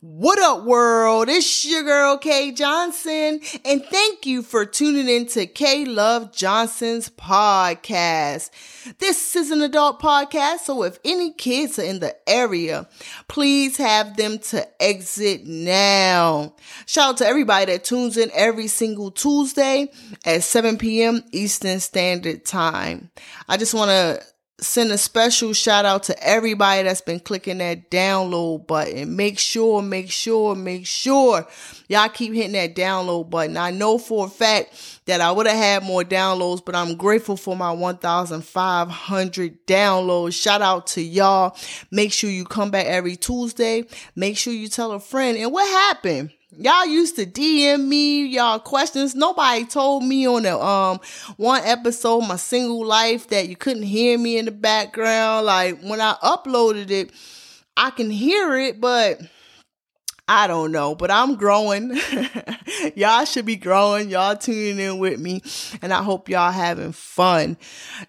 What up, world? It's your girl, Kay Johnson, and thank you for tuning in to K Love Johnson's podcast. This is an adult podcast, so if any kids are in the area, please have them to exit now. Shout out to everybody that tunes in every single Tuesday at 7 p.m. Eastern Standard Time. I just want to send a special shout out to everybody that's been clicking that download button. Make sure, make sure, make sure y'all keep hitting that download button. I know for a fact that I would have had more downloads, but I'm grateful for my 1,500 downloads. Shout out to y'all. Make sure you come back every Tuesday. Make sure you tell a friend. And what happened? Y'all used to DM me y'all questions. Nobody told me on the um one episode, my single life, that you couldn't hear me in the background. Like when I uploaded it, I can hear it, but I don't know, but I'm growing. y'all should be growing. Y'all tuning in with me, and I hope y'all having fun.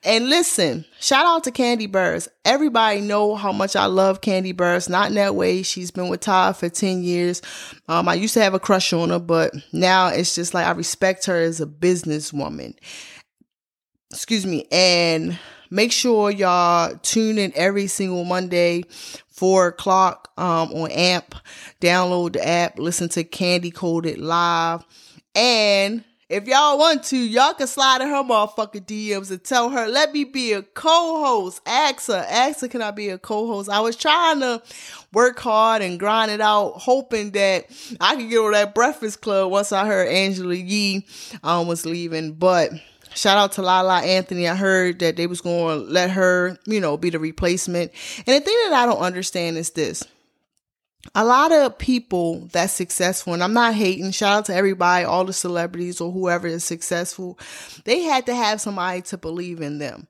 And listen, shout out to Kandi Burruss. Everybody know how much I love Kandi Burruss. Not in that way. She's been with Todd for 10 years. Um, I used to have a crush on her, but now it's just like I respect her as a businesswoman. Excuse me. And make sure y'all tune in every single Monday four o'clock um, on AMP. Download the app, listen to Kandi Koded live. And if y'all want to, y'all can slide in her motherfucking DMs and tell her, let me be a co-host. Ask her, ask her, can I be a co-host? I was trying to work hard and grind it out, hoping that I could get on that Breakfast Club once I heard Angela Yee um, was leaving. But Shout out to La La Anthony. I heard that they was going to let her, you know, be the replacement. And the thing that I don't understand is this. A lot of people that's successful, and I'm not hating, shout out to everybody, all the celebrities or whoever is successful, they had to have somebody to believe in them.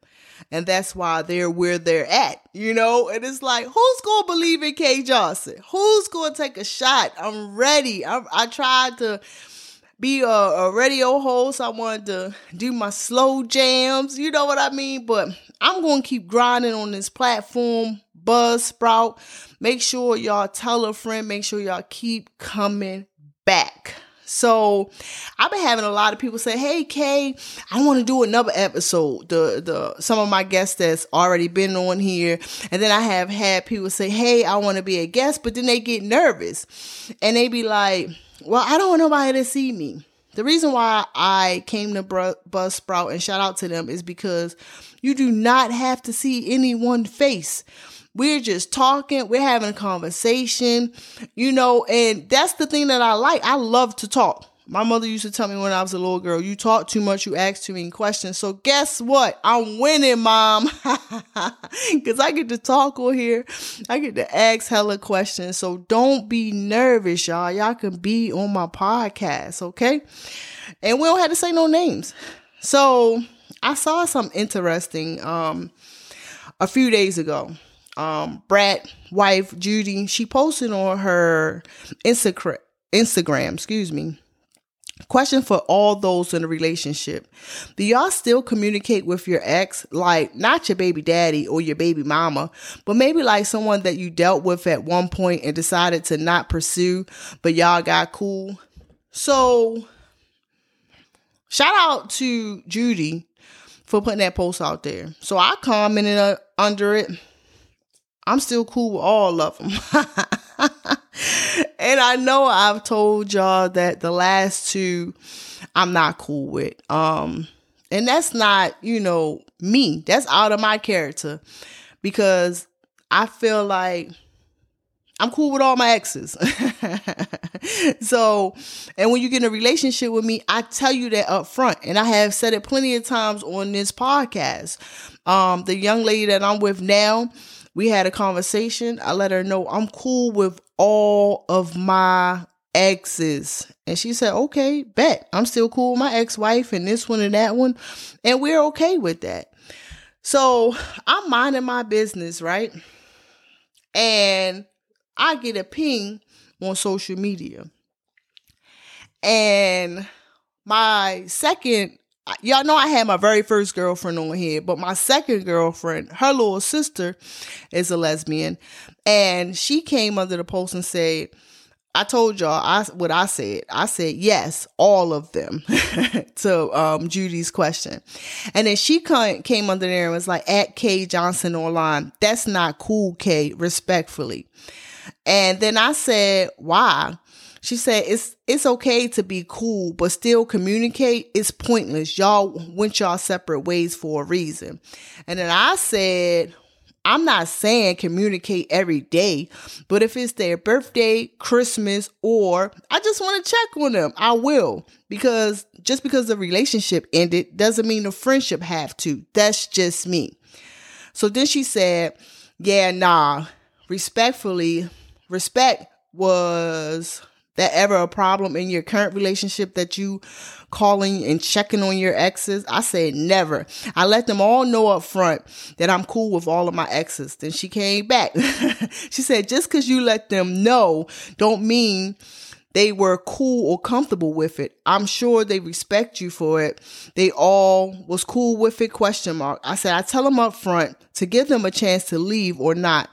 And that's why they're where they're at, you know? And it's like, who's going to believe in Kay Johnson? Who's going to take a shot? I'm ready. I, I tried to be a, a radio host. I wanted to do my slow jams. You know what I mean? But I'm going to keep grinding on this platform, Buzzsprout. Make sure y'all tell a friend. Make sure y'all keep coming back. So I've been having a lot of people say, "Hey Kay, I want to do another episode." The the some of my guests that's already been on here, and then I have had people say, "Hey, I want to be a guest," but then they get nervous, and they be like, well, I don't want nobody to see me. The reason why I came to Buzzsprout and shout out to them is because you do not have to see any one face. We're just talking, we're having a conversation, you know, and that's the thing that I like. I love to talk. My mother used to tell me when I was a little girl, you talk too much, you ask too many questions. So guess what? I'm winning, mom. Cause I get to talk on here. I get to ask hella questions. So don't be nervous, y'all. Y'all can be on my podcast, okay? And we don't have to say no names. So I saw something interesting um a few days ago. Um Brat wife Judy, she posted on her Instagram Instagram, excuse me Question for all those in a relationship. Do y'all still communicate with your ex? Like, not your baby daddy or your baby mama, but maybe like someone that you dealt with at one point and decided to not pursue, but y'all got cool. So, shout out to Judy for putting that post out there. So, I commented uh, under it. I'm still cool with all of them. and I know I've told y'all that the last two I'm not cool with. Um and that's not, you know, me. That's out of my character because I feel like I'm cool with all my exes. so, and when you get in a relationship with me, I tell you that up front. And I have said it plenty of times on this podcast. Um, the young lady that I'm with now, we had a conversation. I let her know I'm cool with all of my exes. And she said, okay, bet. I'm still cool with my ex wife and this one and that one. And we're okay with that. So I'm minding my business, right? And I get a ping on social media. And my second y'all know I had my very first girlfriend on here, but my second girlfriend, her little sister, is a lesbian, and she came under the post and said, I told y'all I what I said. I said yes, all of them to um, Judy's question, and then she came under there and was like at K Johnson online. That's not cool, K. Respectfully, and then I said why. She said it's it's okay to be cool, but still communicate. It's pointless. Y'all went y'all separate ways for a reason. And then I said, I'm not saying communicate every day, but if it's their birthday, Christmas, or I just want to check on them, I will. Because just because the relationship ended doesn't mean the friendship have to. That's just me. So then she said, Yeah, nah, respectfully, respect was that ever a problem in your current relationship that you calling and checking on your exes? I said never. I let them all know up front that I'm cool with all of my exes. Then she came back. she said, just because you let them know don't mean they were cool or comfortable with it. I'm sure they respect you for it. They all was cool with it, question mark. I said, I tell them up front to give them a chance to leave or not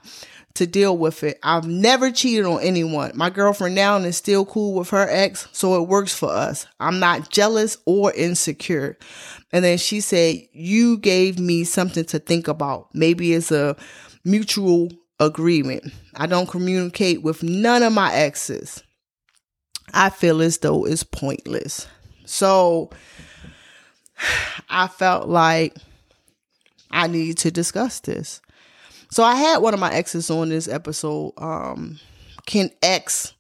to deal with it. I've never cheated on anyone. My girlfriend now is still cool with her ex, so it works for us. I'm not jealous or insecure. And then she said, You gave me something to think about. Maybe it's a mutual agreement. I don't communicate with none of my exes. I feel as though it's pointless. So I felt like I need to discuss this. So I had one of my exes on this episode. Um, can ex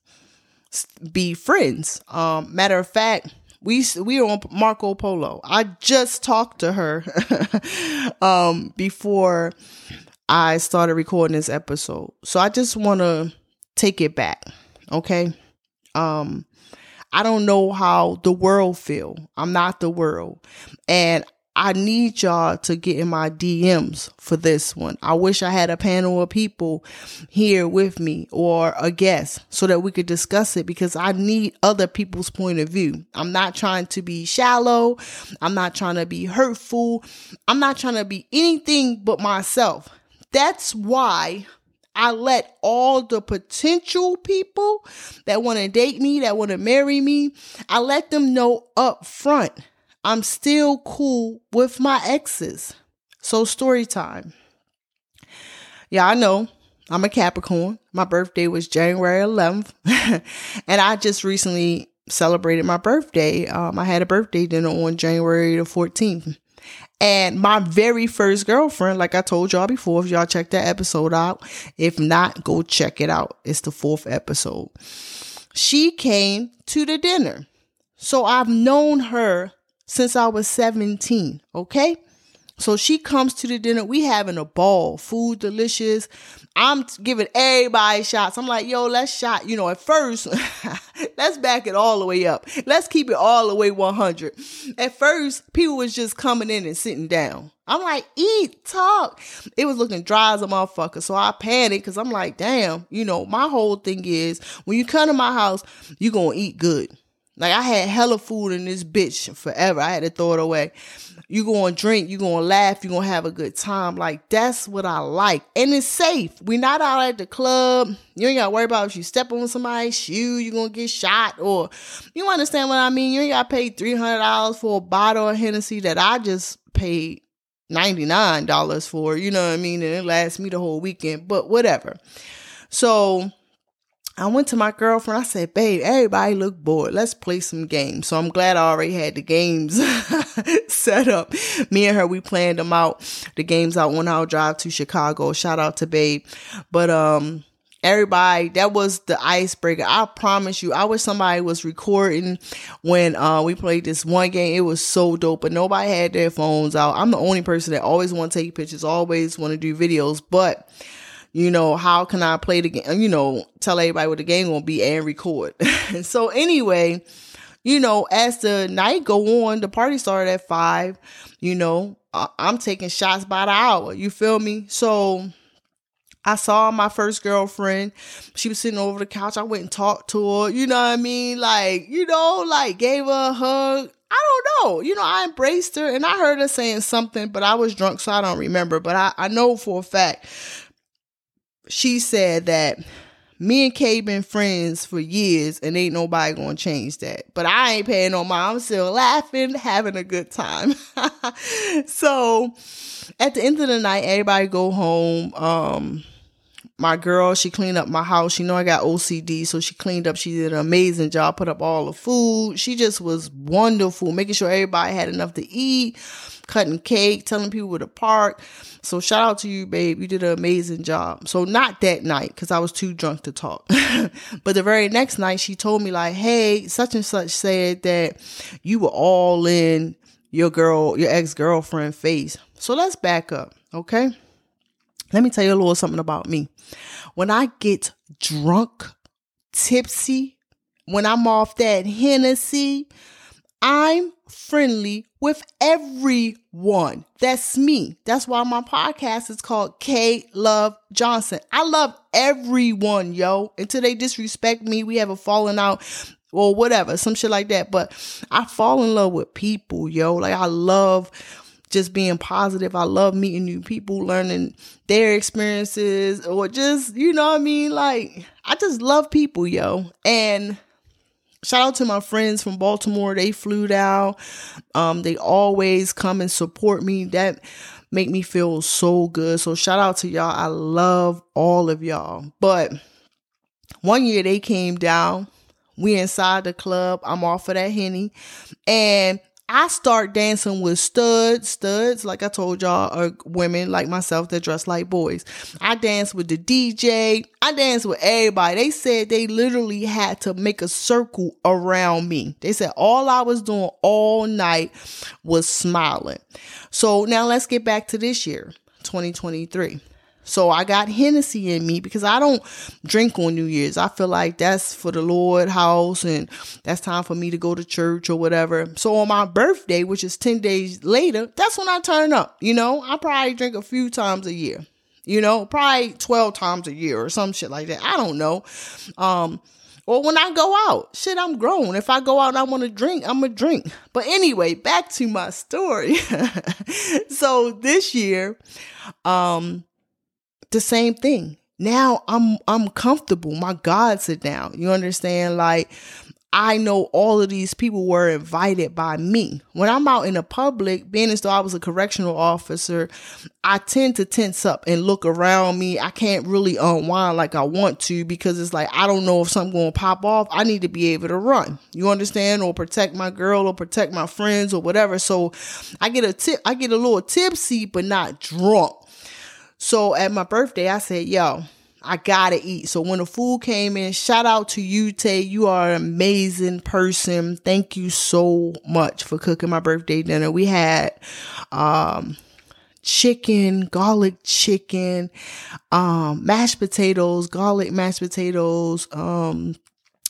be friends? Um, matter of fact, we we are on Marco Polo. I just talked to her um, before I started recording this episode. So I just want to take it back. Okay. Um, I don't know how the world feel. I'm not the world. And I need y'all to get in my DMs for this one. I wish I had a panel of people here with me or a guest so that we could discuss it because I need other people's point of view. I'm not trying to be shallow. I'm not trying to be hurtful. I'm not trying to be anything but myself. That's why I let all the potential people that want to date me, that want to marry me, I let them know up front I'm still cool with my exes. So, story time. Yeah, I know I'm a Capricorn. My birthday was January 11th. and I just recently celebrated my birthday. Um, I had a birthday dinner on January the 14th. And my very first girlfriend, like I told y'all before, if y'all check that episode out, if not, go check it out. It's the fourth episode. She came to the dinner. So I've known her since I was 17. Okay. So she comes to the dinner. We having a ball, food delicious. I'm giving everybody shots. I'm like, yo, let's shot. You know, at first, let's back it all the way up. Let's keep it all the way 100. At first, people was just coming in and sitting down. I'm like, eat, talk. It was looking dry as a motherfucker. So I panicked because I'm like, damn, you know, my whole thing is when you come to my house, you going to eat good. Like I had hella food in this bitch forever. I had to throw it away. You gonna drink, you gonna laugh, you gonna have a good time. Like that's what I like. And it's safe. we not out at the club. You ain't gotta worry about if you step on somebody's shoe, you gonna get shot or you understand what I mean? You ain't gotta pay three hundred dollars for a bottle of Hennessy that I just paid $99 for, you know what I mean? And it lasts me the whole weekend, but whatever. So I went to my girlfriend. I said, babe, everybody look bored. Let's play some games. So I'm glad I already had the games set up. Me and her, we planned them out. The games out on our drive to Chicago. Shout out to babe. But, um, everybody that was the icebreaker i promise you i wish somebody was recording when uh we played this one game it was so dope but nobody had their phones out i'm the only person that always want to take pictures always want to do videos but you know, how can I play the game? You know, tell everybody what the game gonna be and record. so anyway, you know, as the night go on, the party started at five. You know, I'm taking shots by the hour. You feel me? So I saw my first girlfriend. She was sitting over the couch. I went and talked to her. You know what I mean? Like, you know, like gave her a hug. I don't know. You know, I embraced her and I heard her saying something, but I was drunk, so I don't remember. But I, I know for a fact she said that me and Kay been friends for years and ain't nobody gonna change that. But I ain't paying no mind. I'm still laughing, having a good time. so at the end of the night, everybody go home. Um my girl, she cleaned up my house. You know I got OCD, so she cleaned up. She did an amazing job, put up all the food. She just was wonderful, making sure everybody had enough to eat, cutting cake, telling people where to park. So shout out to you, babe. You did an amazing job. So not that night because I was too drunk to talk. but the very next night, she told me like, "Hey, such and such said that you were all in your girl, your ex girlfriend face." So let's back up, okay? Let me tell you a little something about me. When I get drunk, tipsy, when I'm off that Hennessy, I'm friendly with everyone. That's me. That's why my podcast is called K Love Johnson. I love everyone, yo. Until they disrespect me, we have a falling out or whatever, some shit like that. But I fall in love with people, yo. Like I love just being positive. I love meeting new people, learning their experiences, or just, you know what I mean? Like, I just love people, yo. And shout out to my friends from Baltimore. They flew down. Um, they always come and support me. That make me feel so good. So shout out to y'all. I love all of y'all. But one year they came down. We inside the club. I'm off of that henny. And I start dancing with studs, studs, like I told y'all, are women like myself that dress like boys. I dance with the DJ. I dance with everybody. They said they literally had to make a circle around me. They said all I was doing all night was smiling. So now let's get back to this year, 2023. So I got Hennessy in me because I don't drink on New Year's. I feel like that's for the Lord house and that's time for me to go to church or whatever. So on my birthday, which is 10 days later, that's when I turn up. You know, I probably drink a few times a year. You know, probably 12 times a year or some shit like that. I don't know. Um, or when I go out, shit, I'm grown. If I go out and I want to drink, I'm going to drink. But anyway, back to my story. so this year, um, the same thing. Now I'm I'm comfortable. My God, sit down. You understand? Like I know all of these people were invited by me. When I'm out in the public, being as though I was a correctional officer, I tend to tense up and look around me. I can't really unwind like I want to because it's like I don't know if something gonna pop off. I need to be able to run. You understand? Or protect my girl or protect my friends or whatever. So I get a tip I get a little tipsy but not drunk. So at my birthday, I said, yo, I gotta eat. So when the food came in, shout out to you, Tay. You are an amazing person. Thank you so much for cooking my birthday dinner. We had um chicken, garlic chicken, um, mashed potatoes, garlic mashed potatoes, um,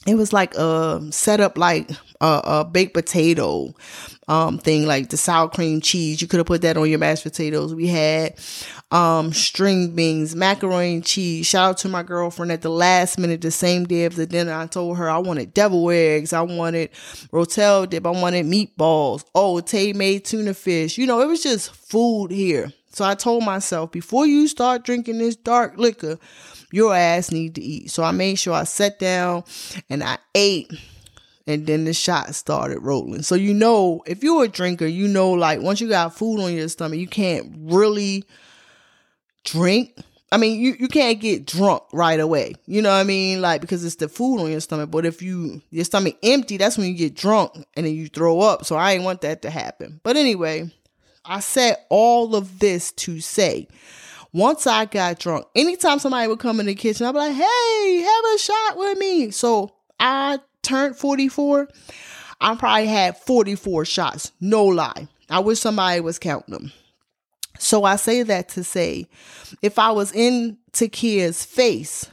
it was like a set up like a, a, baked potato um thing like the sour cream cheese. You could have put that on your mashed potatoes. We had um string beans macaroni and cheese. Shout out to my girlfriend. At the last minute the same day of the dinner i told her i wanted devil eggs. I wanted rotel dip. I wanted meatballs. Oh tay made tuna fish. You know it was just food here. So i told myself before you start drinking this dark liquor your ass need to eat. So I made sure I sat down and I ate and then the shot started rolling. So you know, if you're a drinker, you know like once you got food on your stomach, you can't really drink. I mean, you, you can't get drunk right away. You know what I mean? Like because it's the food on your stomach. But if you your stomach empty, that's when you get drunk and then you throw up. So I ain't want that to happen. But anyway, I said all of this to say once I got drunk, anytime somebody would come in the kitchen, I'd be like, hey, have a shot with me. So I turned 44. I probably had 44 shots. No lie. I wish somebody was counting them. So I say that to say, if I was in Takia's face,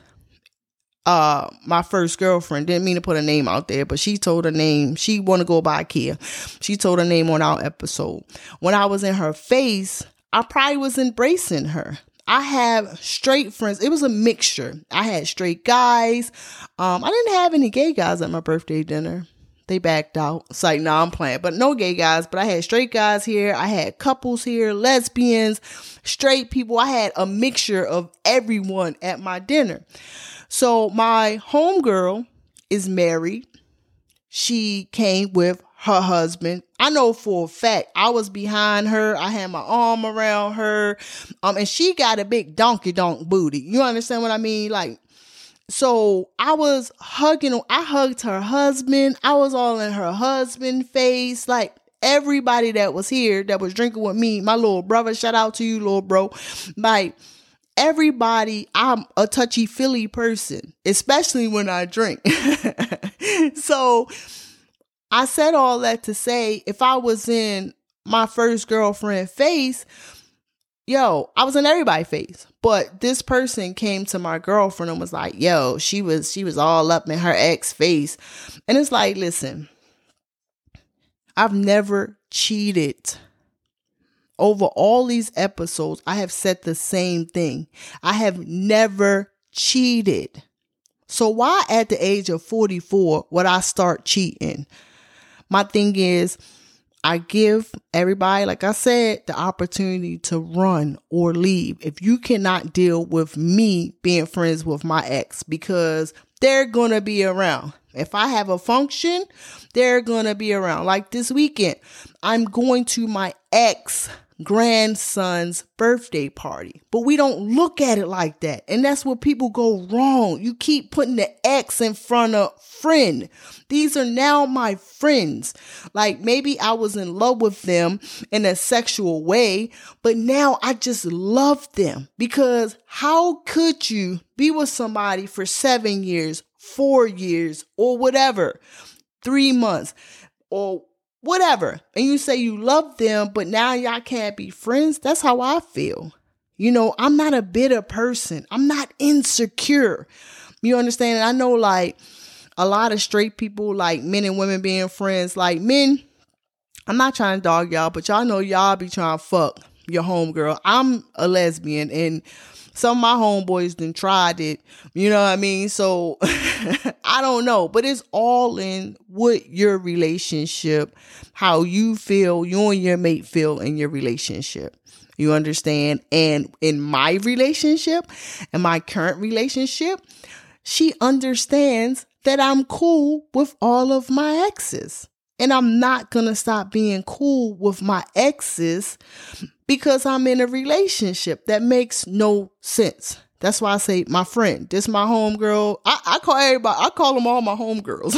uh, my first girlfriend didn't mean to put a name out there, but she told her name. She want to go by Kia. She told her name on our episode. When I was in her face, I probably was embracing her. I have straight friends. It was a mixture. I had straight guys. Um, I didn't have any gay guys at my birthday dinner, They backed out. It's like, no, nah, I'm playing. But no gay guys, but I had straight guys here. I had couples here, lesbians, straight people. I had a mixture of everyone at my dinner. So my homegirl is married. She came with her husband. I know for a fact I was behind her. I had my arm around her. Um, and she got a big donkey donk booty. You understand what I mean? Like, so I was hugging, I hugged her husband. I was all in her husband face. Like everybody that was here that was drinking with me, my little brother, shout out to you, little bro. Like everybody, I'm a touchy feely person, especially when I drink. so I said all that to say if I was in my first girlfriend face, yo, I was in everybody's face. But this person came to my girlfriend and was like, yo, she was she was all up in her ex face. And it's like, listen, I've never cheated. Over all these episodes, I have said the same thing. I have never cheated. So why at the age of 44 would I start cheating? My thing is I give everybody, like I said, the opportunity to run or leave if you cannot deal with me being friends with my ex because they're going to be around. If I have a function, they're going to be around. Like this weekend, I'm going to my ex grandson's birthday party. But we don't look at it like that. And that's where people go wrong. You keep putting the X in front of friend. These are now my friends. Like maybe I was in love with them in a sexual way, but now I just love them because how could you be with somebody for seven years, four years, or whatever, three months, or whatever, and you say you love them, but now y'all can't be friends, that's how I feel. You know, I'm not a bitter person. I'm not insecure. You understand? I know like a lot of straight people, like men and women being friends, like men, I'm not trying to dog y'all, but y'all know y'all be trying to fuck your homegirl. I'm a lesbian and some of my homeboys then tried it. You know what I mean? So I don't know, but it's all in what your relationship, how you feel, you and your mate feel in your relationship. You understand? And in my relationship, in my current relationship, she understands that I'm cool with all of my exes. And I'm not going to stop being cool with my exes because I'm in a relationship that makes no sense. That's why I say my friend. This my homegirl. I, I call everybody, I call them all my homegirls.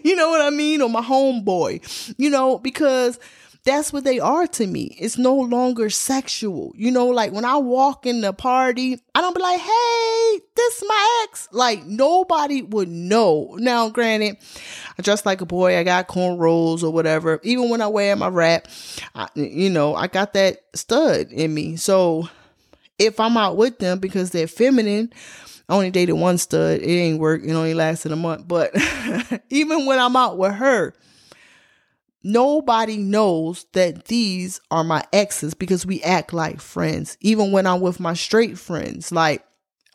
you know what I mean? Or my homeboy. You know, because that's what they are to me. It's no longer sexual. You know, like when I walk in the party, I don't be like, hey, this my ex. Like nobody would know. Now, granted, I dress like a boy. I got cornrows or whatever. Even when I wear my wrap, I, you know, I got that stud in me. So if I'm out with them because they're feminine, I only dated one stud. It ain't work. It only lasted a month. But even when I'm out with her, Nobody knows that these are my exes because we act like friends. Even when I'm with my straight friends, like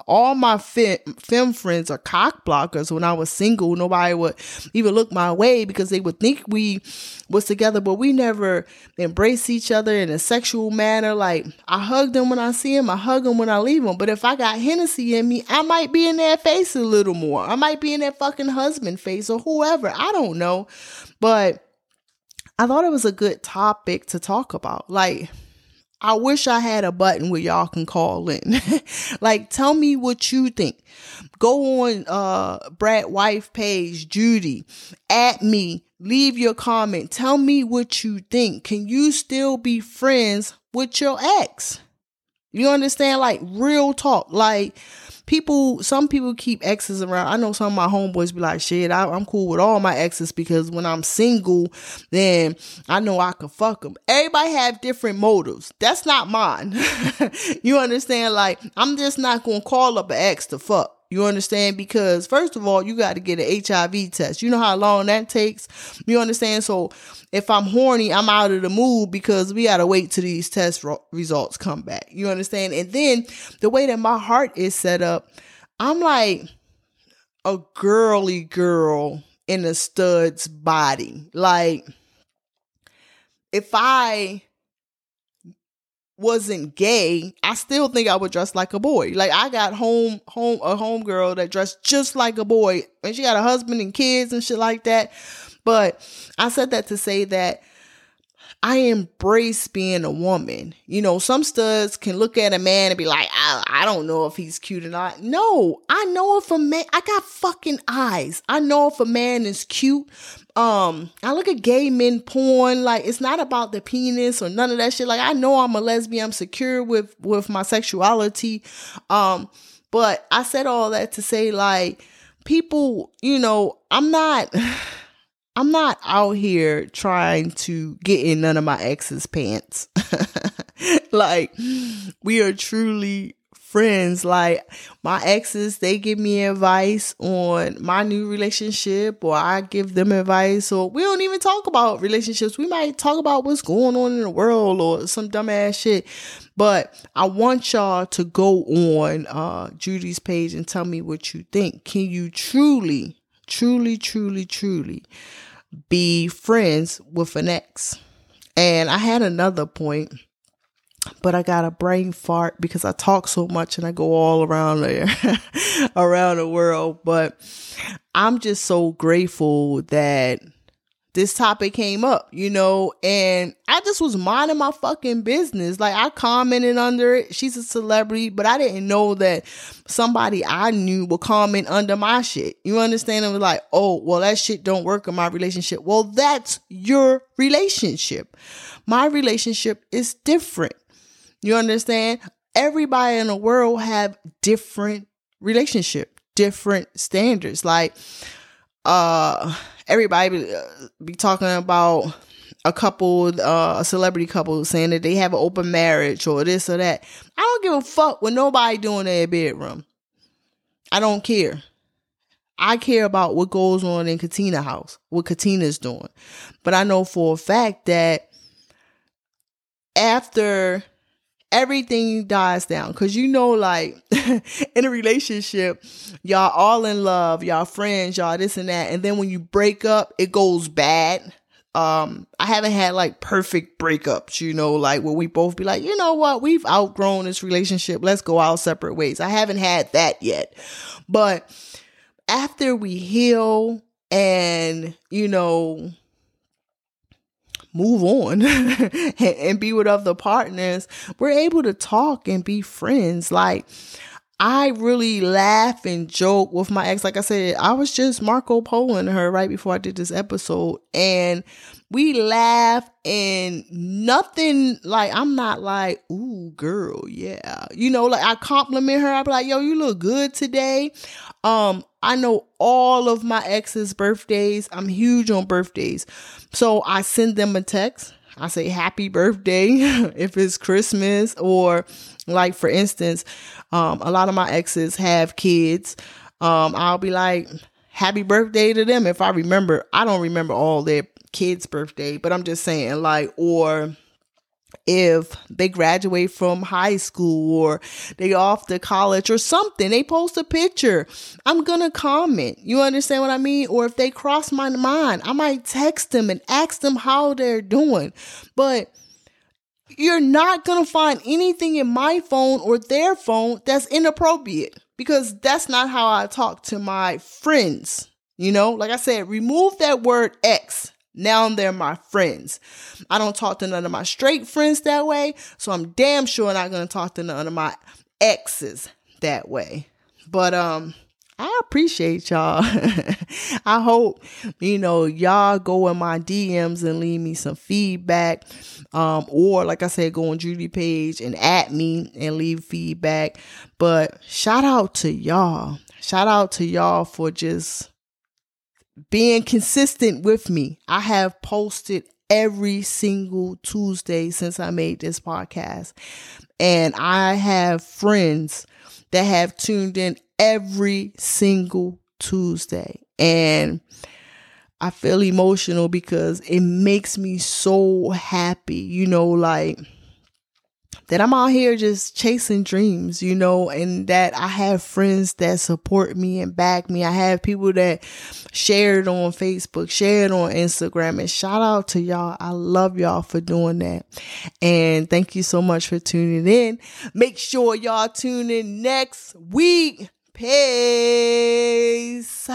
all my fem, fem friends are cock blockers. When I was single, nobody would even look my way because they would think we was together, but we never embrace each other in a sexual manner. Like I hug them when I see them, I hug them when I leave them. But if I got Hennessy in me, I might be in their face a little more. I might be in their fucking husband face or whoever. I don't know, but I thought it was a good topic to talk about. Like, I wish I had a button where y'all can call in. like, tell me what you think. Go on uh Brad wife page, Judy, at me, leave your comment. Tell me what you think. Can you still be friends with your ex? You understand? Like real talk. Like people, some people keep exes around. I know some of my homeboys be like, shit, I, am cool with all my exes because when I'm single, then I know I can fuck them. Everybody have different motives. That's not mine. you understand? Like, I'm just not to call up an ex to fuck. You understand? Because first of all, you got to get an HIV test. You know how long that takes? You understand? So if I'm horny, I'm out of the mood because we got to wait till these test ro- results come back. You understand? And then the way that my heart is set up, I'm like a girly girl in a stud's body. Like, if I wasn't gay, I still think I would dress like a boy. Like I got home home a home girl that dressed just like a boy and she got a husband and kids and shit like that. But I said that to say that I embrace being a woman. You know, some studs can look at a man and be like, I, I don't know if he's cute or not. No, I know if a man, I got fucking eyes. I know if a man is cute. Um, I look at gay men porn, like it's not about the penis or none of that shit. Like I know I'm a lesbian, I'm secure with, with my sexuality. Um, but I said all that to say like people, you know, I'm not I'm not out here trying to get in none of my ex's pants. like, we are truly friends. Like, my exes, they give me advice on my new relationship, or I give them advice, or we don't even talk about relationships. We might talk about what's going on in the world or some dumbass shit. But I want y'all to go on uh, Judy's page and tell me what you think. Can you truly, truly, truly, truly be friends with an ex. And I had another point, but I got a brain fart because I talk so much and I go all around there, around the world. But I'm just so grateful that this topic came up, you know, and I just was minding my fucking business. Like I commented under it. She's a celebrity, but I didn't know that somebody I knew would comment under my shit. You understand? I was like, oh, well, that shit don't work in my relationship. Well, that's your relationship. My relationship is different. You understand? Everybody in the world have different relationship, different standards. Like, uh, everybody be, uh, be talking about a couple, uh, a celebrity couple saying that they have an open marriage or this or that. I don't give a fuck what nobody doing in their bedroom. I don't care. I care about what goes on in Katina house, what Katina's doing. But I know for a fact that after everything dies down. Because you know like in a relationship y'all all in love y'all friends y'all this and that. And then when you break up it goes bad. Um i haven't had like perfect breakups you know like where we both be like you know what? We've outgrown this relationship. Let's go our separate ways. I haven't had that yet. But after we heal and you know move on and be with other partners, we're able to talk and be friends. Like, I really laugh and joke with my ex. Like I said, I was just Marco Poloing her right before I did this episode. And we laugh and nothing like I'm not like, ooh, girl, yeah. You know, like I compliment her. I be like, yo, you look good today. Um, I know all of my ex's birthdays. I'm huge on birthdays. So I send them a text. I say happy birthday if it's Christmas or like for instance, um, a lot of my exes have kids. Um, I'll be like, happy birthday to them if I remember. I don't remember all their kids' birthday, but I'm just saying, like, or if they graduate from high school or they off to college or something. They post a picture. I'm gonna comment. You understand what i mean? Or if they cross my mind i might text them and ask them how they're doing. But you're not gonna find anything in my phone or their phone that's inappropriate because that's not how i talk to my friends you know? Like i said remove that word x now they're my friends. I don't talk to none of my straight friends that way, so I'm damn sure not gonna talk to none of my exes that way. But um I appreciate y'all. I hope, you know, y'all go in my DMs and leave me some feedback. Um, or like I said, go on Judy page and at me and leave feedback. But shout out to y'all. Shout out to y'all for just being consistent with me. I have posted every single Tuesday since I made this podcast. And I have friends that have tuned in every single Tuesday. And I feel emotional because it makes me so happy, you know, like that I'm out here just chasing dreams, you know, and that I have friends that support me and back me. I have people that shared on Facebook, share it on Instagram, and shout out to y'all. I love y'all for doing that. And thank you so much for tuning in. Make sure y'all tune in next week. Peace.